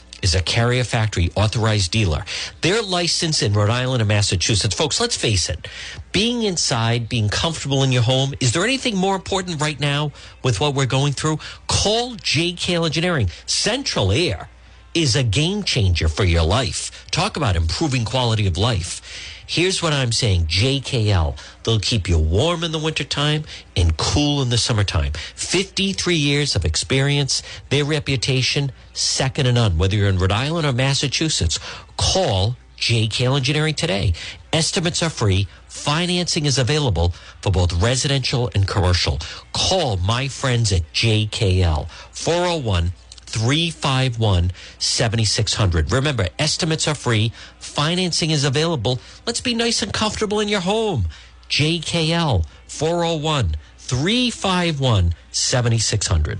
is a carrier factory authorized dealer. They're licensed in Rhode Island and Massachusetts. Folks, let's face it. Being inside, being comfortable in your home, is there anything more important right now with what we're going through? Call JKL Engineering. Central Air is a game changer for your life. Talk about improving quality of life. Here's what I'm saying JKL. They'll keep you warm in the wintertime and cool in the summertime. 53 years of experience, their reputation, second to none. Whether you're in Rhode Island or Massachusetts, call JKL Engineering today. Estimates are free. Financing is available for both residential and commercial. Call my friends at JKL 401 351 7600. Remember, estimates are free, financing is available. Let's be nice and comfortable in your home. JKL 401 351 7600.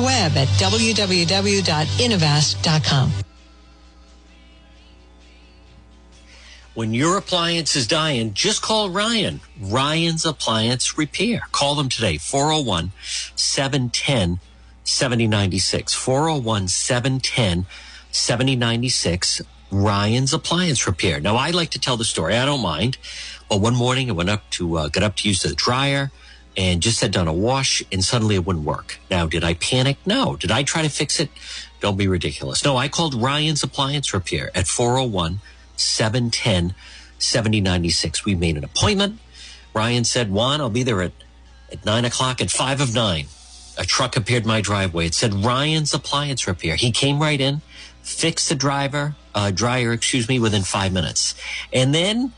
web at www.innovast.com. When your appliance is dying, just call Ryan. Ryan's Appliance Repair. Call them today, 401 710 7096. 401 710 7096. Ryan's Appliance Repair. Now, I like to tell the story. I don't mind. But one morning, I went up to, uh, up to use the dryer and just had done a wash and suddenly it wouldn't work. Now, did I panic? No. Did I try to fix it? Don't be ridiculous. No, I called Ryan's Appliance Repair at 401 710 7096. We made an appointment. Ryan said, Juan, I'll be there at, at nine o'clock at five of nine. A truck appeared my driveway. It said Ryan's Appliance Repair. He came right in, fixed the driver, uh, dryer, excuse me, within five minutes. And then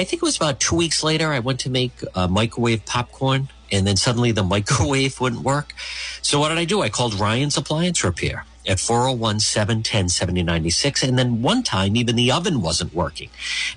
I think it was about two weeks later, I went to make uh, microwave popcorn and then suddenly the microwave wouldn't work. So what did I do? I called Ryan's Appliance Repair at 401 710 7096. And then one time, even the oven wasn't working.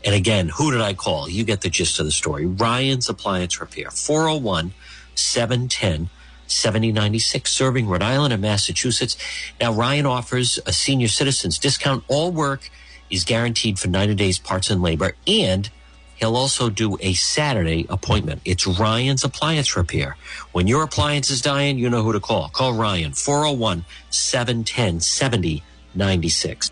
And again, who did I call? You get the gist of the story. Ryan's Appliance Repair, 401 710 7096, serving Rhode Island and Massachusetts. Now, Ryan offers a senior citizens discount. All work is guaranteed for 90 days parts and labor. And He'll also do a Saturday appointment. It's Ryan's Appliance Repair. When your appliance is dying, you know who to call. Call Ryan, 401 710 7096.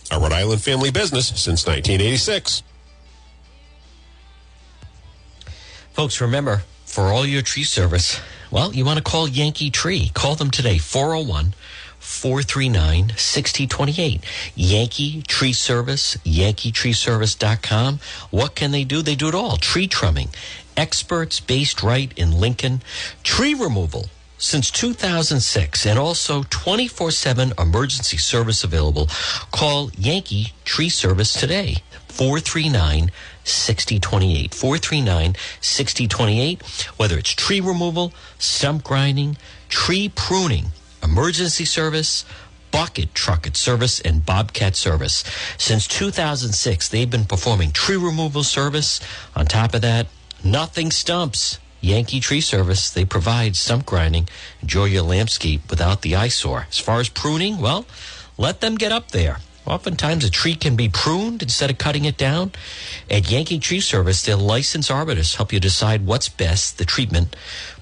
a Rhode Island family business since 1986. Folks, remember, for all your tree service, well, you want to call Yankee Tree. Call them today, 401 439 6028. Yankee Tree Service, yankeetreeservice.com. What can they do? They do it all. Tree trimming, experts based right in Lincoln, tree removal since 2006 and also 24-7 emergency service available. Call Yankee Tree Service today. 439 6028. 439 6028. Whether it's tree removal, stump grinding, tree pruning, emergency service, bucket trucket service, and bobcat service. Since 2006, they've been performing tree removal service. On top of that, nothing stumps. Yankee Tree Service, they provide stump grinding. Enjoy your landscape without the eyesore. As far as pruning, well, let them get up there. Oftentimes, a tree can be pruned instead of cutting it down. At Yankee Tree Service, their licensed arborists help you decide what's best, the treatment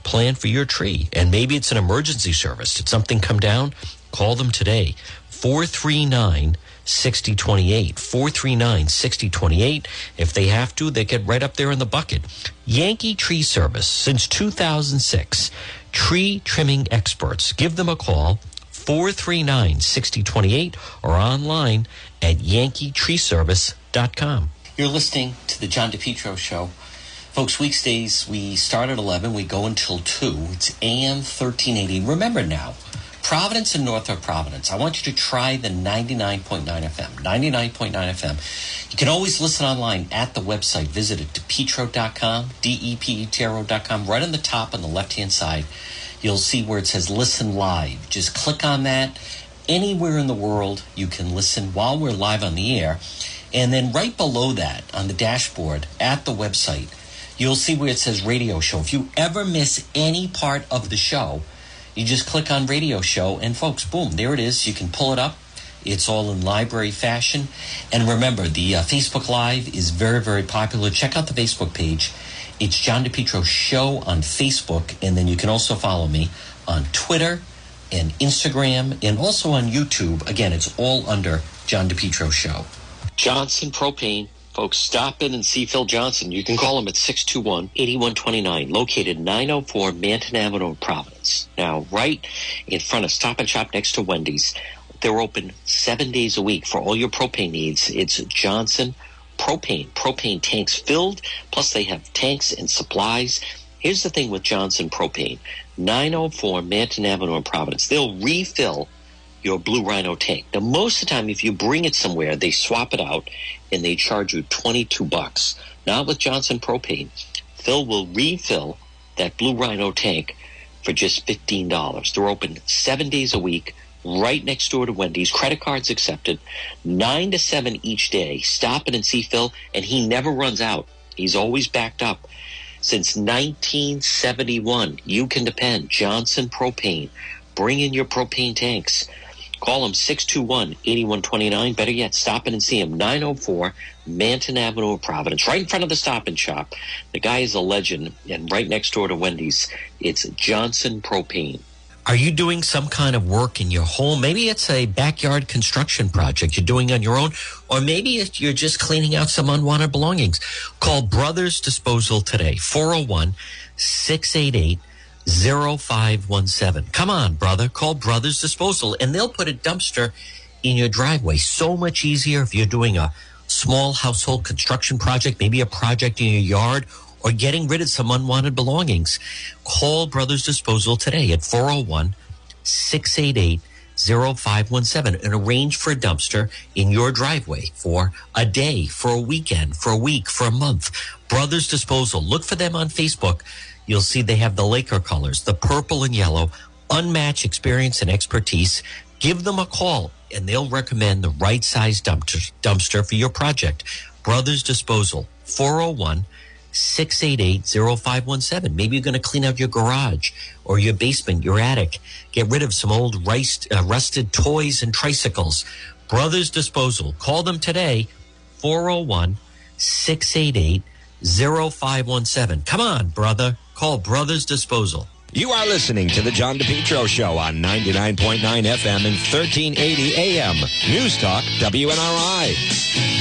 plan for your tree. And maybe it's an emergency service. Did something come down? Call them today. 439 6028. 439 6028. If they have to, they get right up there in the bucket. Yankee Tree Service, since 2006. Tree trimming experts. Give them a call. 439 6028 or online at yankeetreeservice.com. You're listening to the John DePetro Show. Folks, weekdays we start at 11, we go until 2. It's AM 1380. Remember now, Providence and Northrop Providence. I want you to try the 99.9 FM. 99.9 FM. You can always listen online at the website. Visit it, depetro.com, D-E-P-E-T-R-O.com. Right on the top on the left-hand side, you'll see where it says listen live. Just click on that. Anywhere in the world, you can listen while we're live on the air. And then right below that on the dashboard at the website, you'll see where it says radio show. If you ever miss any part of the show, you just click on radio show and folks, boom, there it is. You can pull it up. It's all in library fashion. And remember, the uh, Facebook Live is very, very popular. Check out the Facebook page. It's John DePetro Show on Facebook. And then you can also follow me on Twitter and Instagram and also on YouTube. Again, it's all under John DePetro Show. Johnson Propane. Folks, stop in and see Phil Johnson. You can call him at 621-8129, located 904 Manton Avenue, in Providence. Now, right in front of Stop and Shop next to Wendy's. They're open seven days a week for all your propane needs. It's Johnson Propane. Propane tanks filled, plus they have tanks and supplies. Here's the thing with Johnson Propane. 904 Manton Avenue in Providence. They'll refill your Blue Rhino tank. Now, most of the time, if you bring it somewhere, they swap it out and they charge you 22 bucks. Not with Johnson Propane. Phil will refill that Blue Rhino tank for just $15. They're open seven days a week, right next door to Wendy's. Credit cards accepted. Nine to seven each day. Stop in and see Phil, and he never runs out. He's always backed up. Since 1971, you can depend. Johnson Propane. Bring in your propane tanks. Call him 621-8129. Better yet, stop in and see him. 904 Manton Avenue, Providence. Right in front of the Stop and Shop. The guy is a legend. And right next door to Wendy's, it's Johnson Propane. Are you doing some kind of work in your home? Maybe it's a backyard construction project you're doing on your own, or maybe you're just cleaning out some unwanted belongings. Call Brothers Disposal today, 401 688 0517. Come on, brother. Call Brothers Disposal and they'll put a dumpster in your driveway. So much easier if you're doing a small household construction project, maybe a project in your yard, or getting rid of some unwanted belongings. Call Brothers Disposal today at 401 688 0517 and arrange for a dumpster in your driveway for a day, for a weekend, for a week, for a month. Brothers Disposal. Look for them on Facebook. You'll see they have the Laker colors, the purple and yellow, unmatched experience and expertise. Give them a call and they'll recommend the right size dumpster, dumpster for your project. Brothers Disposal, 401 688 0517. Maybe you're going to clean out your garage or your basement, your attic. Get rid of some old uh, rusted toys and tricycles. Brothers Disposal. Call them today, 401 688 0517. Come on, brother. Call Brothers Disposal. You are listening to the John DePetro Show on 99.9 FM and 1380 AM. News Talk WNRI.